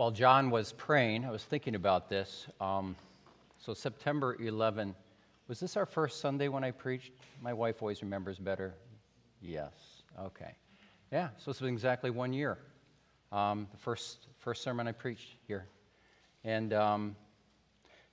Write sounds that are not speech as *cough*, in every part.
While John was praying, I was thinking about this. Um, so, September 11, was this our first Sunday when I preached? My wife always remembers better. Yes. Okay. Yeah, so it's been exactly one year. Um, the first, first sermon I preached here. And um,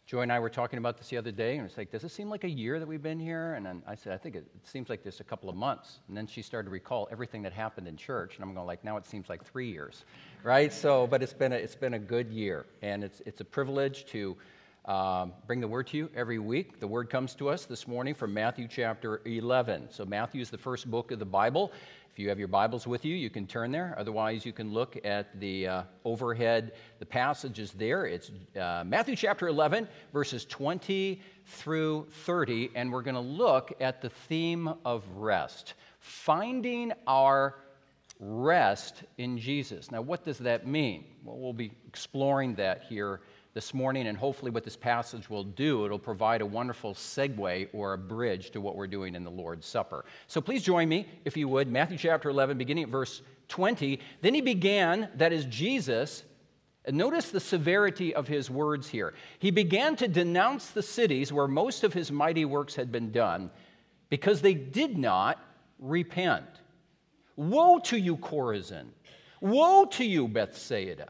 Joy and I were talking about this the other day, and it's like, does it seem like a year that we've been here? And then I said, I think it, it seems like this a couple of months. And then she started to recall everything that happened in church, and I'm going like, now it seems like three years, right? So, but it's been a, it's been a good year, and it's it's a privilege to um, bring the word to you every week. The word comes to us this morning from Matthew chapter 11. So Matthew is the first book of the Bible. If you have your Bibles with you, you can turn there. Otherwise, you can look at the uh, overhead. The passage is there. It's uh, Matthew chapter 11, verses 20 through 30, and we're going to look at the theme of rest, finding our rest in Jesus. Now, what does that mean? Well, we'll be exploring that here this morning, and hopefully, what this passage will do, it'll provide a wonderful segue or a bridge to what we're doing in the Lord's Supper. So please join me, if you would, Matthew chapter 11, beginning at verse 20. Then he began, that is Jesus, and notice the severity of his words here. He began to denounce the cities where most of his mighty works had been done because they did not repent. Woe to you, Chorazin! Woe to you, Bethsaida!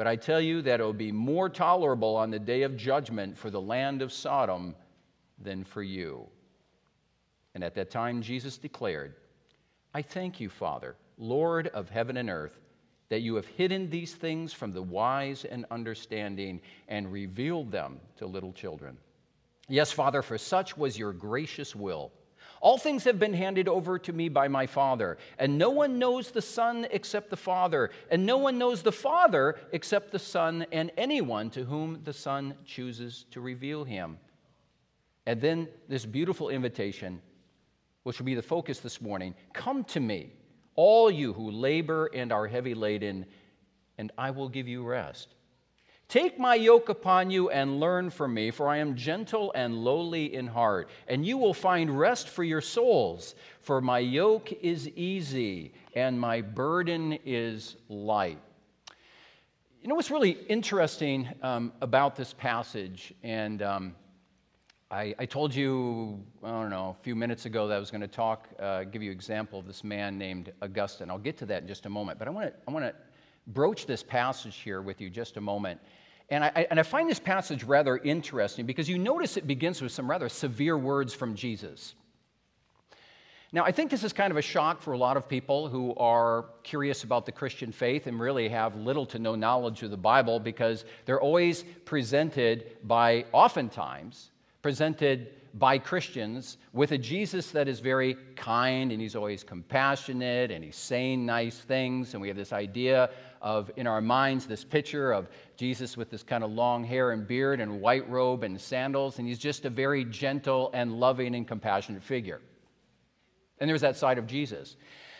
But I tell you that it will be more tolerable on the day of judgment for the land of Sodom than for you. And at that time, Jesus declared, I thank you, Father, Lord of heaven and earth, that you have hidden these things from the wise and understanding and revealed them to little children. Yes, Father, for such was your gracious will. All things have been handed over to me by my Father, and no one knows the Son except the Father, and no one knows the Father except the Son, and anyone to whom the Son chooses to reveal him. And then this beautiful invitation, which will be the focus this morning Come to me, all you who labor and are heavy laden, and I will give you rest. Take my yoke upon you and learn from me, for I am gentle and lowly in heart, and you will find rest for your souls. For my yoke is easy and my burden is light. You know what's really interesting um, about this passage, and um, I, I, told you, I don't know, a few minutes ago that I was going to talk, uh, give you an example of this man named Augustine. I'll get to that in just a moment, but I want to I want to broach this passage here with you just a moment. And I, and I find this passage rather interesting because you notice it begins with some rather severe words from Jesus. Now, I think this is kind of a shock for a lot of people who are curious about the Christian faith and really have little to no knowledge of the Bible because they're always presented by, oftentimes, presented by Christians with a Jesus that is very kind and he's always compassionate and he's saying nice things. And we have this idea of, in our minds, this picture of Jesus with this kind of long hair and beard and white robe and sandals. And he's just a very gentle and loving and compassionate figure. And there's that side of Jesus.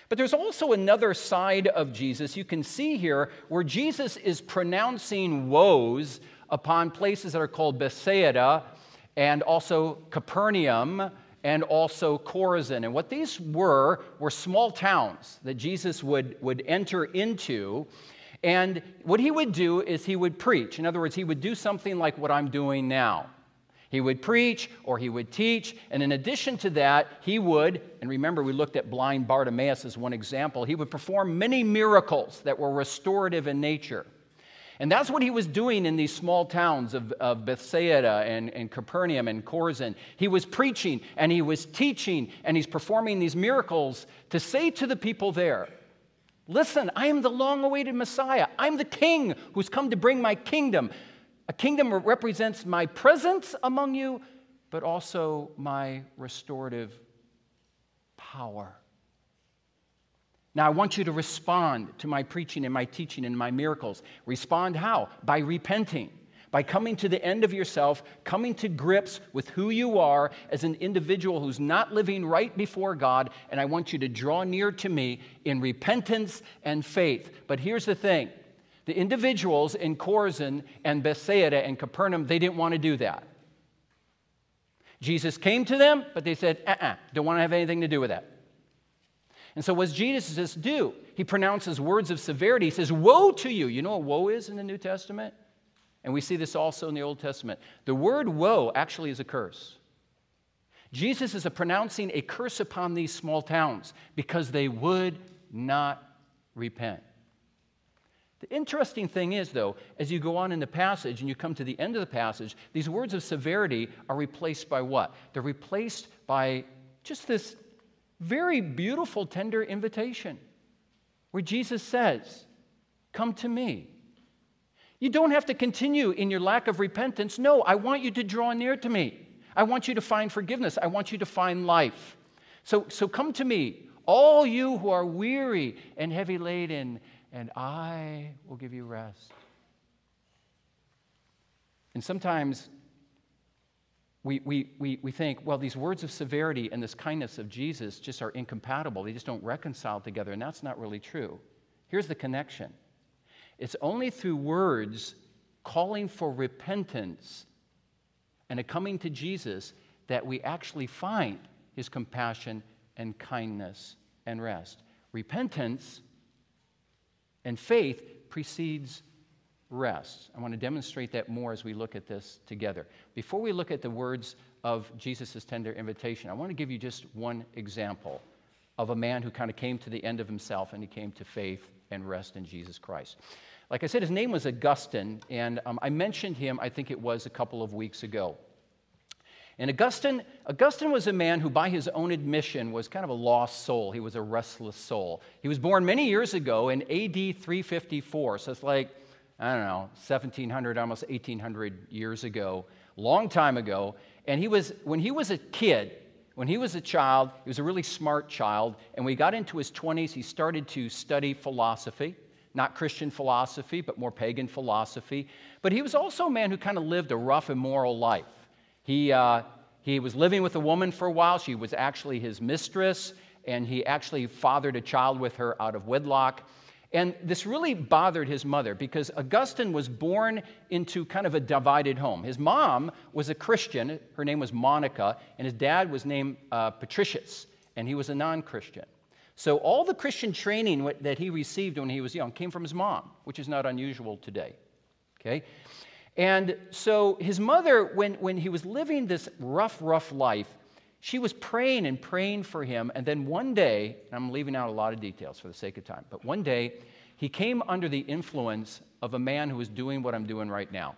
But there's also another side of Jesus you can see here where Jesus is pronouncing woes upon places that are called Bethsaida and also Capernaum and also Chorazin. And what these were were small towns that Jesus would, would enter into. And what he would do is he would preach. In other words, he would do something like what I'm doing now. He would preach or he would teach. And in addition to that, he would, and remember, we looked at blind Bartimaeus as one example, he would perform many miracles that were restorative in nature. And that's what he was doing in these small towns of, of Bethsaida and, and Capernaum and Chorazin. He was preaching and he was teaching and he's performing these miracles to say to the people there, Listen, I am the long awaited Messiah. I'm the king who's come to bring my kingdom. A kingdom represents my presence among you, but also my restorative power. Now, I want you to respond to my preaching and my teaching and my miracles. Respond how? By repenting, by coming to the end of yourself, coming to grips with who you are as an individual who's not living right before God, and I want you to draw near to me in repentance and faith. But here's the thing the individuals in Chorazin and Bethsaida and Capernaum, they didn't want to do that. Jesus came to them, but they said, uh uh-uh, uh, don't want to have anything to do with that. And so, what does Jesus do? He pronounces words of severity. He says, Woe to you. You know what woe is in the New Testament? And we see this also in the Old Testament. The word woe actually is a curse. Jesus is pronouncing a curse upon these small towns because they would not repent. The interesting thing is, though, as you go on in the passage and you come to the end of the passage, these words of severity are replaced by what? They're replaced by just this very beautiful, tender invitation where Jesus says, Come to me. You don't have to continue in your lack of repentance. No, I want you to draw near to me. I want you to find forgiveness. I want you to find life. So, so come to me, all you who are weary and heavy laden, and I will give you rest. And sometimes we, we, we, we think, well, these words of severity and this kindness of Jesus just are incompatible. They just don't reconcile together, and that's not really true. Here's the connection it's only through words calling for repentance and a coming to Jesus that we actually find his compassion and kindness and rest. Repentance and faith precedes rest. I want to demonstrate that more as we look at this together. Before we look at the words of Jesus' tender invitation, I want to give you just one example of a man who kind of came to the end of himself and he came to faith and rest in Jesus Christ. Like I said, his name was Augustine, and um, I mentioned him, I think it was a couple of weeks ago. And Augustine, Augustine was a man who, by his own admission, was kind of a lost soul. He was a restless soul. He was born many years ago in AD 354, so it's like, I don't know, 1700, almost 1800 years ago, long time ago. And he was, when he was a kid, when he was a child, he was a really smart child. And when he got into his 20s, he started to study philosophy not Christian philosophy, but more pagan philosophy. But he was also a man who kind of lived a rough, immoral life. He, uh, he was living with a woman for a while. She was actually his mistress, and he actually fathered a child with her out of wedlock. And this really bothered his mother because Augustine was born into kind of a divided home. His mom was a Christian, her name was Monica, and his dad was named uh, Patricius, and he was a non Christian. So, all the Christian training that he received when he was young came from his mom, which is not unusual today. Okay? And so, his mother, when, when he was living this rough, rough life, she was praying and praying for him. And then one day, I'm leaving out a lot of details for the sake of time, but one day, he came under the influence of a man who was doing what I'm doing right now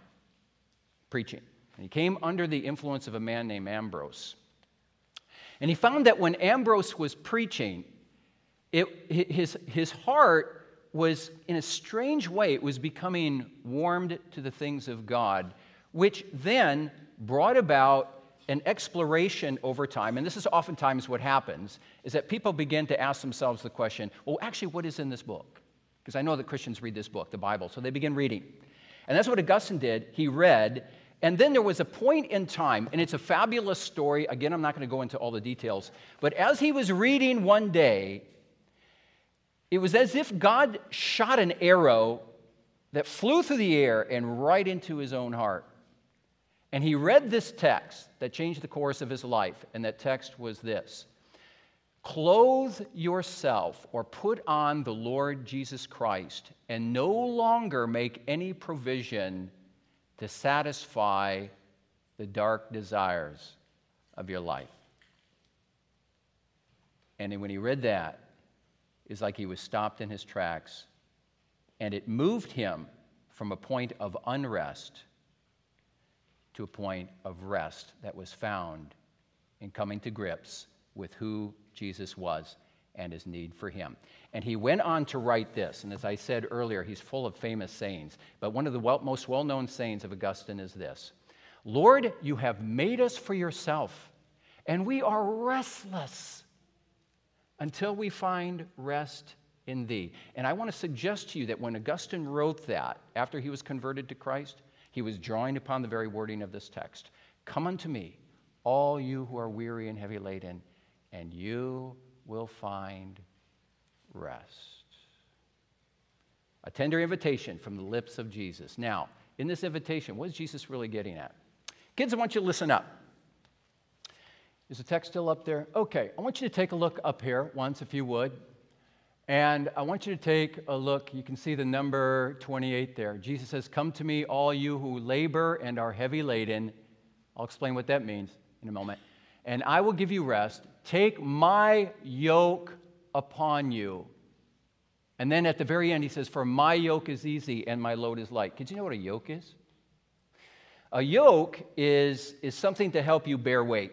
preaching. And he came under the influence of a man named Ambrose. And he found that when Ambrose was preaching, it, his, his heart was, in a strange way, it was becoming warmed to the things of God, which then brought about an exploration over time. And this is oftentimes what happens, is that people begin to ask themselves the question, well, actually, what is in this book? Because I know that Christians read this book, the Bible. So they begin reading. And that's what Augustine did. He read, and then there was a point in time, and it's a fabulous story. Again, I'm not going to go into all the details. But as he was reading one day, it was as if God shot an arrow that flew through the air and right into his own heart. And he read this text that changed the course of his life, and that text was this Clothe yourself or put on the Lord Jesus Christ, and no longer make any provision to satisfy the dark desires of your life. And when he read that, it's like he was stopped in his tracks, and it moved him from a point of unrest a point of rest that was found in coming to grips with who Jesus was and his need for him. And he went on to write this, and as I said earlier, he's full of famous sayings, but one of the well, most well known sayings of Augustine is this Lord, you have made us for yourself, and we are restless until we find rest in thee. And I want to suggest to you that when Augustine wrote that, after he was converted to Christ, He was drawing upon the very wording of this text Come unto me, all you who are weary and heavy laden, and you will find rest. A tender invitation from the lips of Jesus. Now, in this invitation, what is Jesus really getting at? Kids, I want you to listen up. Is the text still up there? Okay, I want you to take a look up here once, if you would. And I want you to take a look. You can see the number 28 there. Jesus says, Come to me, all you who labor and are heavy laden. I'll explain what that means in a moment. And I will give you rest. Take my yoke upon you. And then at the very end, he says, For my yoke is easy and my load is light. Did you know what a yoke is? A yoke is, is something to help you bear weight.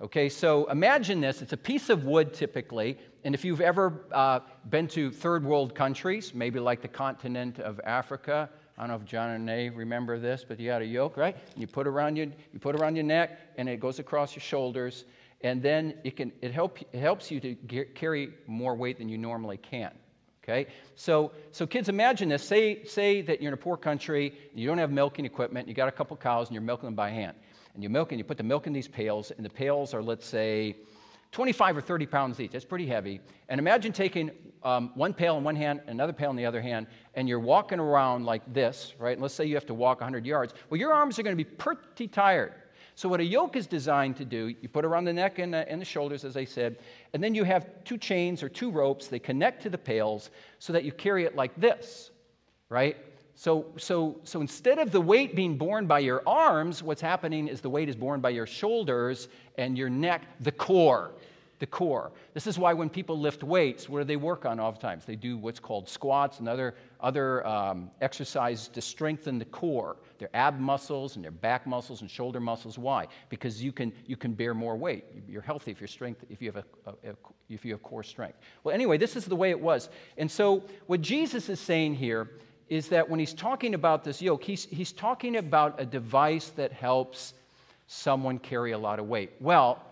Okay, so imagine this it's a piece of wood typically, and if you've ever uh, been to third world countries, maybe like the continent of Africa, I don't know if John and Nay remember this, but you got a yoke, right? And you put around your, you put around your neck, and it goes across your shoulders, and then it, can, it, help, it helps you to get, carry more weight than you normally can. Okay? So, so kids, imagine this. Say, say that you're in a poor country, you don't have milking equipment, you got a couple cows, and you're milking them by hand and you milk and you put the milk in these pails, and the pails are, let's say, 25 or 30 pounds each. That's pretty heavy. And imagine taking um, one pail in one hand, another pail in the other hand, and you're walking around like this, right? And let's say you have to walk 100 yards. Well, your arms are going to be pretty tired. So, what a yoke is designed to do, you put around the neck and, and the shoulders, as I said, and then you have two chains or two ropes. They connect to the pails so that you carry it like this, right? So, so, so instead of the weight being borne by your arms, what's happening is the weight is borne by your shoulders and your neck, the core. The core. This is why when people lift weights, what do they work on oftentimes? They do what's called squats and other, other um, exercises to strengthen the core, their ab muscles and their back muscles and shoulder muscles. Why? Because you can, you can bear more weight. You're healthy if, you're strength, if, you have a, a, a if you have core strength. Well, anyway, this is the way it was. And so what Jesus is saying here is that when he's talking about this yoke, he's, he's talking about a device that helps someone carry a lot of weight. Well,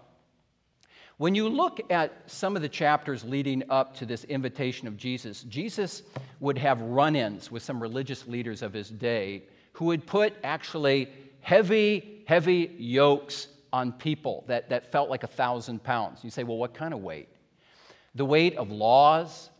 when you look at some of the chapters leading up to this invitation of Jesus, Jesus would have run ins with some religious leaders of his day who would put actually heavy, heavy yokes on people that, that felt like a thousand pounds. You say, well, what kind of weight? The weight of laws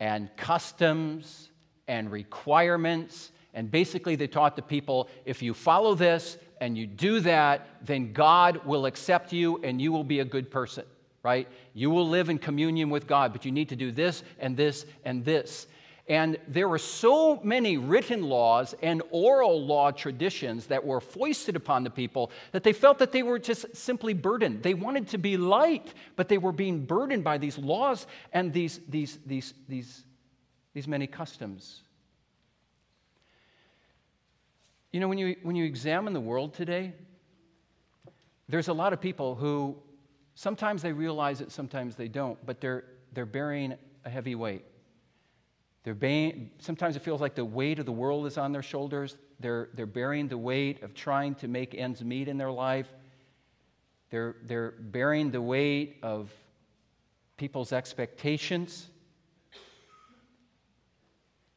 and customs and requirements. And basically, they taught the people if you follow this and you do that, then God will accept you and you will be a good person, right? You will live in communion with God, but you need to do this and this and this. And there were so many written laws and oral law traditions that were foisted upon the people that they felt that they were just simply burdened. They wanted to be light, but they were being burdened by these laws and these, these, these, these these many customs. You know, when you, when you examine the world today, there's a lot of people who sometimes they realize it, sometimes they don't, but they're, they're bearing a heavy weight. They're bearing, sometimes it feels like the weight of the world is on their shoulders. They're, they're bearing the weight of trying to make ends meet in their life. They're, they're bearing the weight of people's expectations.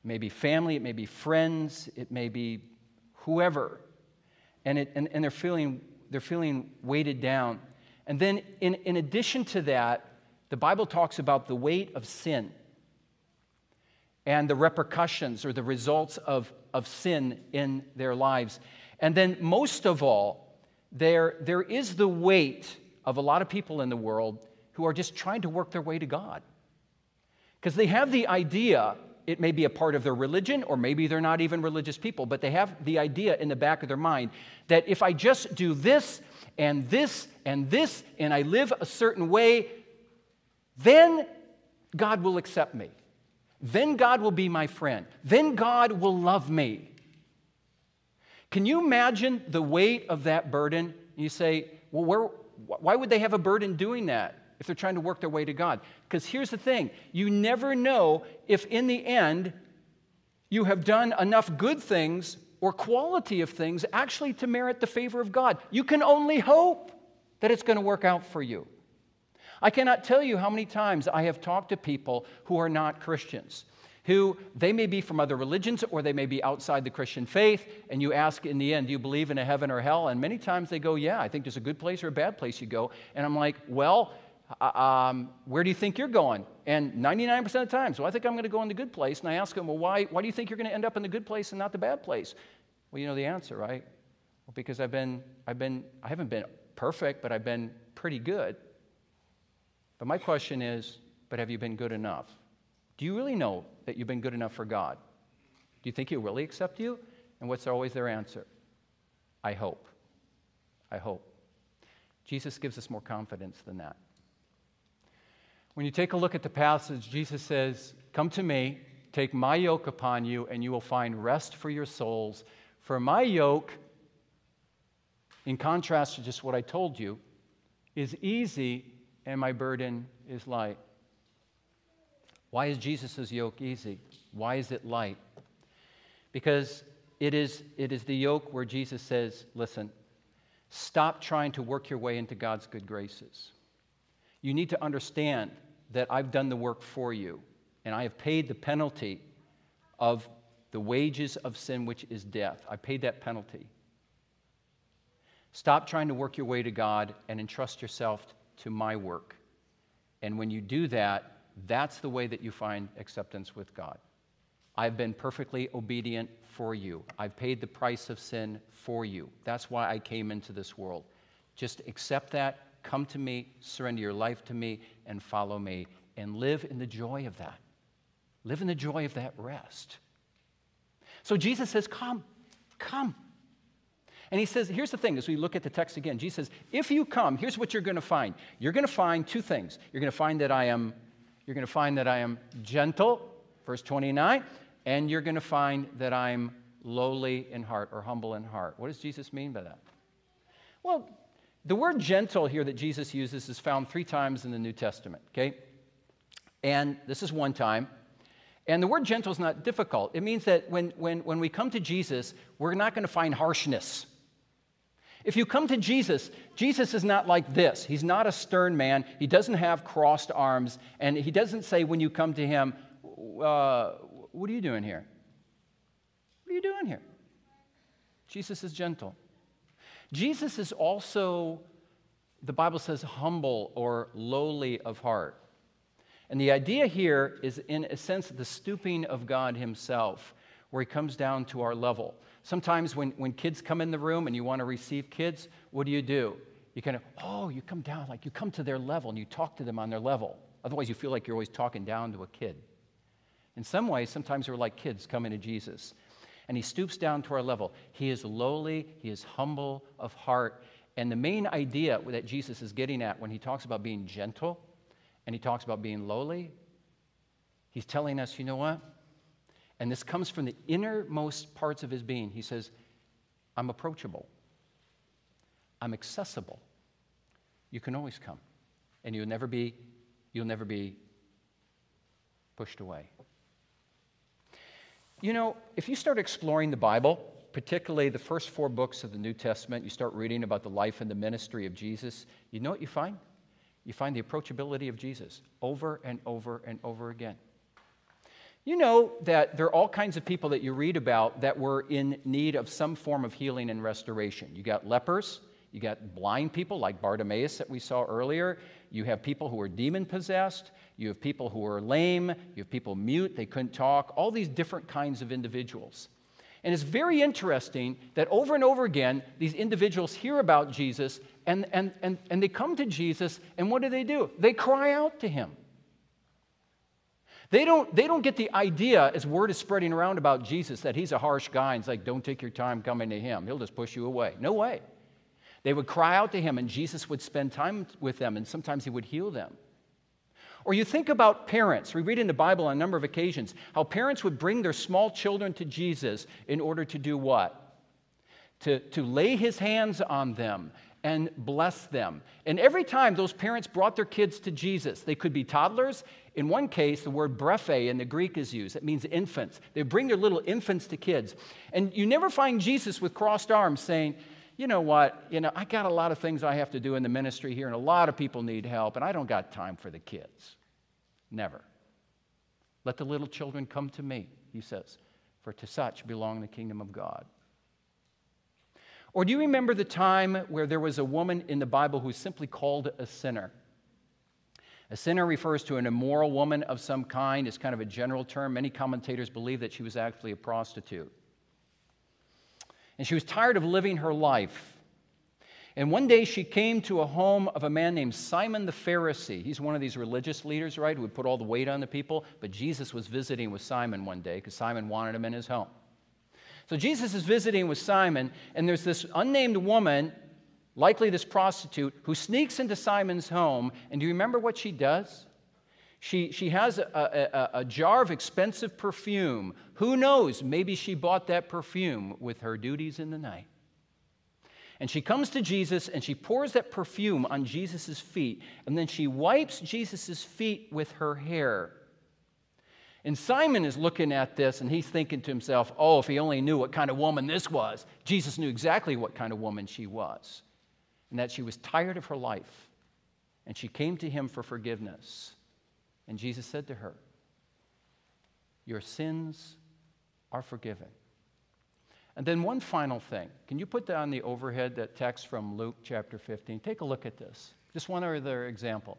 It may be family, it may be friends, it may be whoever. And, it, and, and they're, feeling, they're feeling weighted down. And then, in, in addition to that, the Bible talks about the weight of sin and the repercussions or the results of, of sin in their lives. And then, most of all, there, there is the weight of a lot of people in the world who are just trying to work their way to God. Because they have the idea it may be a part of their religion, or maybe they're not even religious people, but they have the idea in the back of their mind that if I just do this and this and this, and I live a certain way, then God will accept me. Then God will be my friend. Then God will love me. Can you imagine the weight of that burden? You say, well, where, why would they have a burden doing that? If they're trying to work their way to God. Because here's the thing you never know if in the end you have done enough good things or quality of things actually to merit the favor of God. You can only hope that it's going to work out for you. I cannot tell you how many times I have talked to people who are not Christians. who they may be from other religions or they may be outside the Christian faith, and you ask in the end, Do you believe in a heaven or hell? And many times they go, Yeah, I think there's a good place or a bad place you go. And I'm like, Well, um, where do you think you're going? And 99% of the times, well, I think I'm going to go in the good place. And I ask them, well, why, why do you think you're going to end up in the good place and not the bad place? Well, you know the answer, right? Well, because I've been, I've been, I haven't been perfect, but I've been pretty good. But my question is, but have you been good enough? Do you really know that you've been good enough for God? Do you think He'll really accept you? And what's always their answer? I hope. I hope. Jesus gives us more confidence than that. When you take a look at the passage, Jesus says, Come to me, take my yoke upon you, and you will find rest for your souls. For my yoke, in contrast to just what I told you, is easy and my burden is light. Why is Jesus' yoke easy? Why is it light? Because it is, it is the yoke where Jesus says, Listen, stop trying to work your way into God's good graces. You need to understand that I've done the work for you, and I have paid the penalty of the wages of sin, which is death. I paid that penalty. Stop trying to work your way to God and entrust yourself to my work. And when you do that, that's the way that you find acceptance with God. I've been perfectly obedient for you. I've paid the price of sin for you. That's why I came into this world. Just accept that, come to me, surrender your life to me, and follow me, and live in the joy of that. Live in the joy of that rest. So Jesus says, Come, come. And he says, here's the thing as we look at the text again. Jesus says, if you come, here's what you're going to find. You're going to find two things. You're going to find that I am, you're going to find that I am gentle, verse 29, and you're going to find that I'm lowly in heart or humble in heart. What does Jesus mean by that? Well, the word gentle here that Jesus uses is found three times in the New Testament, okay? And this is one time. And the word gentle is not difficult. It means that when, when, when we come to Jesus, we're not going to find harshness. If you come to Jesus, Jesus is not like this. He's not a stern man. He doesn't have crossed arms. And he doesn't say, when you come to him, uh, What are you doing here? What are you doing here? Jesus is gentle. Jesus is also, the Bible says, humble or lowly of heart. And the idea here is, in a sense, the stooping of God Himself, where He comes down to our level. Sometimes when, when kids come in the room and you want to receive kids, what do you do? You kind of, oh, you come down, like you come to their level and you talk to them on their level. Otherwise, you feel like you're always talking down to a kid. In some ways, sometimes we're like kids coming to Jesus and he stoops down to our level. He is lowly, he is humble of heart. And the main idea that Jesus is getting at when he talks about being gentle and he talks about being lowly, he's telling us, you know what? And this comes from the innermost parts of his being. He says, I'm approachable, I'm accessible. You can always come, and you'll never be, you'll never be pushed away. You know, if you start exploring the Bible, particularly the first four books of the New Testament, you start reading about the life and the ministry of Jesus, you know what you find? You find the approachability of Jesus over and over and over again. You know that there are all kinds of people that you read about that were in need of some form of healing and restoration. You got lepers, you got blind people like Bartimaeus that we saw earlier, you have people who are demon possessed, you have people who are lame, you have people mute, they couldn't talk, all these different kinds of individuals. And it's very interesting that over and over again, these individuals hear about Jesus and, and, and, and they come to Jesus, and what do they do? They cry out to him. They don't, they don't get the idea, as word is spreading around about Jesus, that he's a harsh guy and it's like, don't take your time coming to him. He'll just push you away. No way. They would cry out to him, and Jesus would spend time with them, and sometimes he would heal them. Or you think about parents. We read in the Bible on a number of occasions how parents would bring their small children to Jesus in order to do what? To, to lay his hands on them and bless them. And every time those parents brought their kids to Jesus, they could be toddlers. In one case, the word brephe in the Greek is used. It means infants. They bring their little infants to kids. And you never find Jesus with crossed arms saying, you know what, you know, I got a lot of things I have to do in the ministry here, and a lot of people need help, and I don't got time for the kids. Never. Let the little children come to me, he says, for to such belong the kingdom of God. Or do you remember the time where there was a woman in the Bible who's simply called a sinner? A sinner refers to an immoral woman of some kind. It's kind of a general term. Many commentators believe that she was actually a prostitute. And she was tired of living her life. And one day she came to a home of a man named Simon the Pharisee. He's one of these religious leaders, right, who would put all the weight on the people. But Jesus was visiting with Simon one day because Simon wanted him in his home. So Jesus is visiting with Simon, and there's this unnamed woman, likely this prostitute, who sneaks into Simon's home. And do you remember what she does? She, she has a, a, a jar of expensive perfume. Who knows? Maybe she bought that perfume with her duties in the night. And she comes to Jesus and she pours that perfume on Jesus' feet, and then she wipes Jesus' feet with her hair. And Simon is looking at this and he's thinking to himself, oh, if he only knew what kind of woman this was. Jesus knew exactly what kind of woman she was, and that she was tired of her life. And she came to him for forgiveness. And Jesus said to her, Your sins are forgiven. And then one final thing. Can you put down the overhead that text from Luke chapter 15? Take a look at this. Just one other example.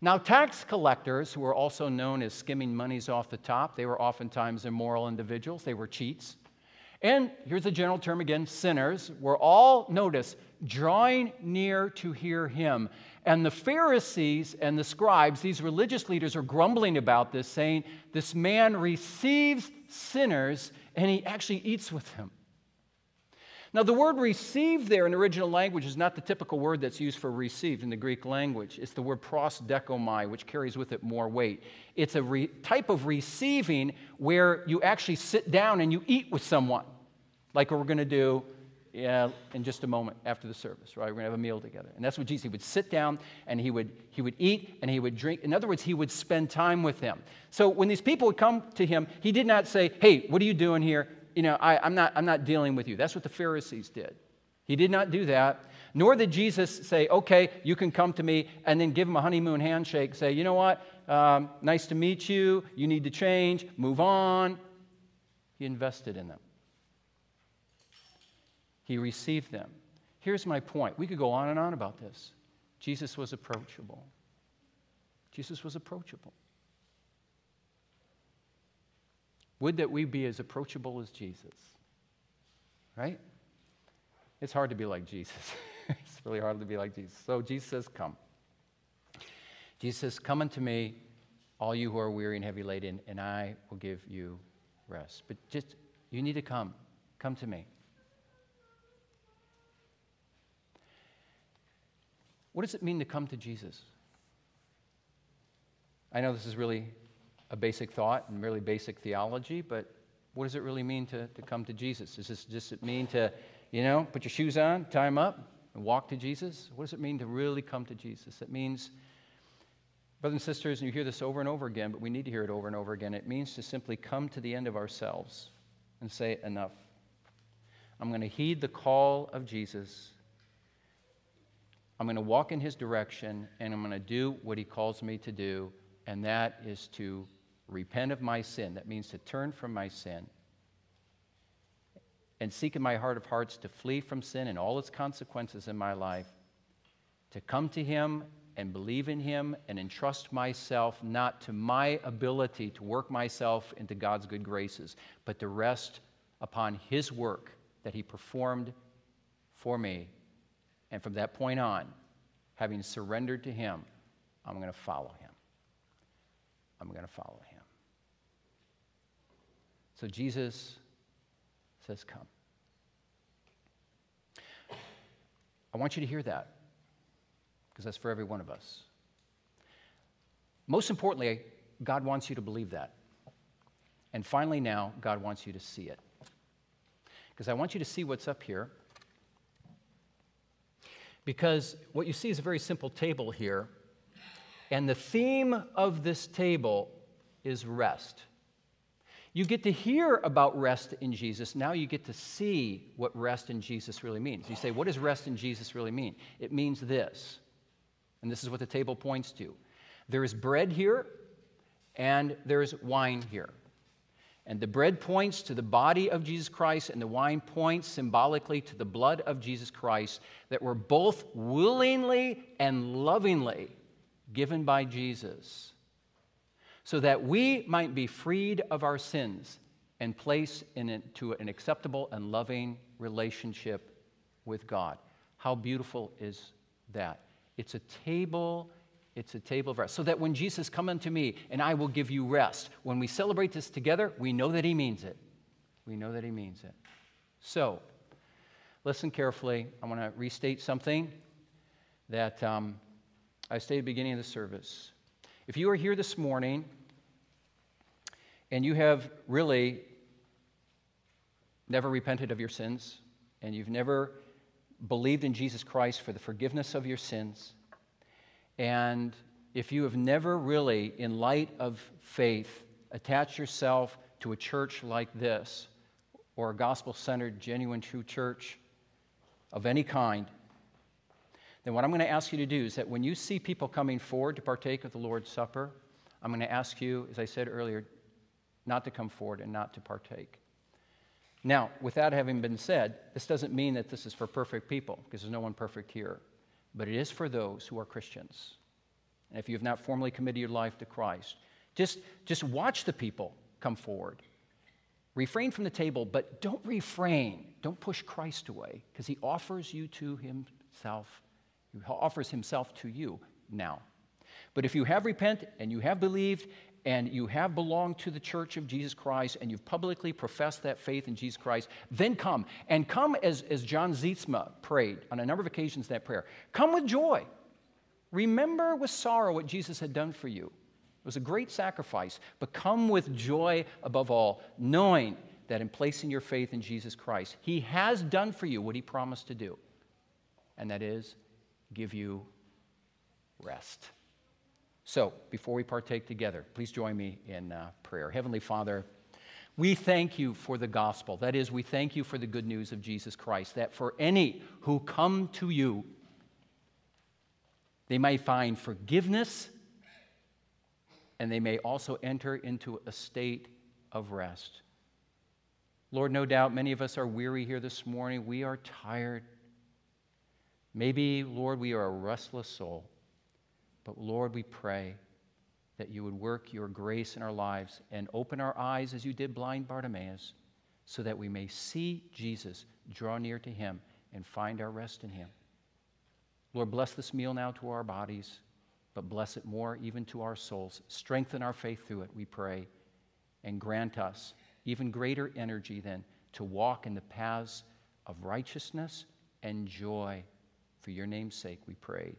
Now, tax collectors, who were also known as skimming monies off the top, they were oftentimes immoral individuals. They were cheats. And here's a general term again sinners, were all, notice, drawing near to hear him. And the Pharisees and the scribes, these religious leaders, are grumbling about this, saying, This man receives sinners and he actually eats with them. Now, the word receive there in original language is not the typical word that's used for received in the Greek language. It's the word prosdekomai, which carries with it more weight. It's a re- type of receiving where you actually sit down and you eat with someone, like we're going to do yeah, in just a moment after the service, right? We're going to have a meal together. And that's what Jesus, he would sit down and he would, he would eat and he would drink. In other words, he would spend time with them. So when these people would come to him, he did not say, hey, what are you doing here? You know, I, I'm, not, I'm not dealing with you. That's what the Pharisees did. He did not do that. Nor did Jesus say, okay, you can come to me, and then give him a honeymoon handshake, say, you know what, um, nice to meet you, you need to change, move on. He invested in them, he received them. Here's my point. We could go on and on about this. Jesus was approachable. Jesus was approachable. Would that we be as approachable as Jesus, right? It's hard to be like Jesus. *laughs* it's really hard to be like Jesus. So Jesus says, Come. Jesus says, Come unto me, all you who are weary and heavy laden, and I will give you rest. But just, you need to come. Come to me. What does it mean to come to Jesus? I know this is really a basic thought and really basic theology, but what does it really mean to, to come to Jesus? Does this just mean to, you know, put your shoes on, tie them up, and walk to Jesus? What does it mean to really come to Jesus? It means, brothers and sisters, and you hear this over and over again, but we need to hear it over and over again. It means to simply come to the end of ourselves and say, enough. I'm going to heed the call of Jesus. I'm going to walk in his direction, and I'm going to do what he calls me to do, and that is to repent of my sin. That means to turn from my sin and seek in my heart of hearts to flee from sin and all its consequences in my life, to come to Him and believe in Him and entrust myself not to my ability to work myself into God's good graces, but to rest upon His work that He performed for me. And from that point on, having surrendered to Him, I'm going to follow Him. I'm going to follow Him. So Jesus says, Come. I want you to hear that because that's for every one of us. Most importantly, God wants you to believe that. And finally, now, God wants you to see it. Because I want you to see what's up here. Because what you see is a very simple table here. And the theme of this table is rest. You get to hear about rest in Jesus. Now you get to see what rest in Jesus really means. You say, What does rest in Jesus really mean? It means this. And this is what the table points to there is bread here, and there's wine here. And the bread points to the body of Jesus Christ, and the wine points symbolically to the blood of Jesus Christ that were both willingly and lovingly given by Jesus, so that we might be freed of our sins and placed into an acceptable and loving relationship with God. How beautiful is that? It's a table it's a table of rest. So that when Jesus, come unto me and I will give you rest, when we celebrate this together, we know that he means it. We know that he means it. So, listen carefully. I want to restate something that um, I stated at the beginning of the service. If you are here this morning and you have really never repented of your sins, and you've never believed in Jesus Christ for the forgiveness of your sins, and if you have never really, in light of faith, attached yourself to a church like this, or a gospel centered, genuine, true church of any kind, then what I'm going to ask you to do is that when you see people coming forward to partake of the Lord's Supper, I'm going to ask you, as I said earlier, not to come forward and not to partake. Now, with that having been said, this doesn't mean that this is for perfect people, because there's no one perfect here but it is for those who are Christians. And if you have not formally committed your life to Christ, just, just watch the people come forward. Refrain from the table, but don't refrain. Don't push Christ away because he offers you to himself. He offers himself to you now. But if you have repented and you have believed and you have belonged to the church of Jesus Christ and you've publicly professed that faith in Jesus Christ, then come. And come as, as John Zeitzma prayed on a number of occasions that prayer. Come with joy. Remember with sorrow what Jesus had done for you. It was a great sacrifice, but come with joy above all, knowing that in placing your faith in Jesus Christ, He has done for you what He promised to do, and that is give you rest. So, before we partake together, please join me in uh, prayer. Heavenly Father, we thank you for the gospel. That is, we thank you for the good news of Jesus Christ, that for any who come to you, they may find forgiveness and they may also enter into a state of rest. Lord, no doubt many of us are weary here this morning. We are tired. Maybe, Lord, we are a restless soul. But Lord, we pray that you would work your grace in our lives and open our eyes as you did blind Bartimaeus, so that we may see Jesus, draw near to him, and find our rest in him. Lord, bless this meal now to our bodies, but bless it more even to our souls. Strengthen our faith through it, we pray, and grant us even greater energy then to walk in the paths of righteousness and joy. For your name's sake, we pray.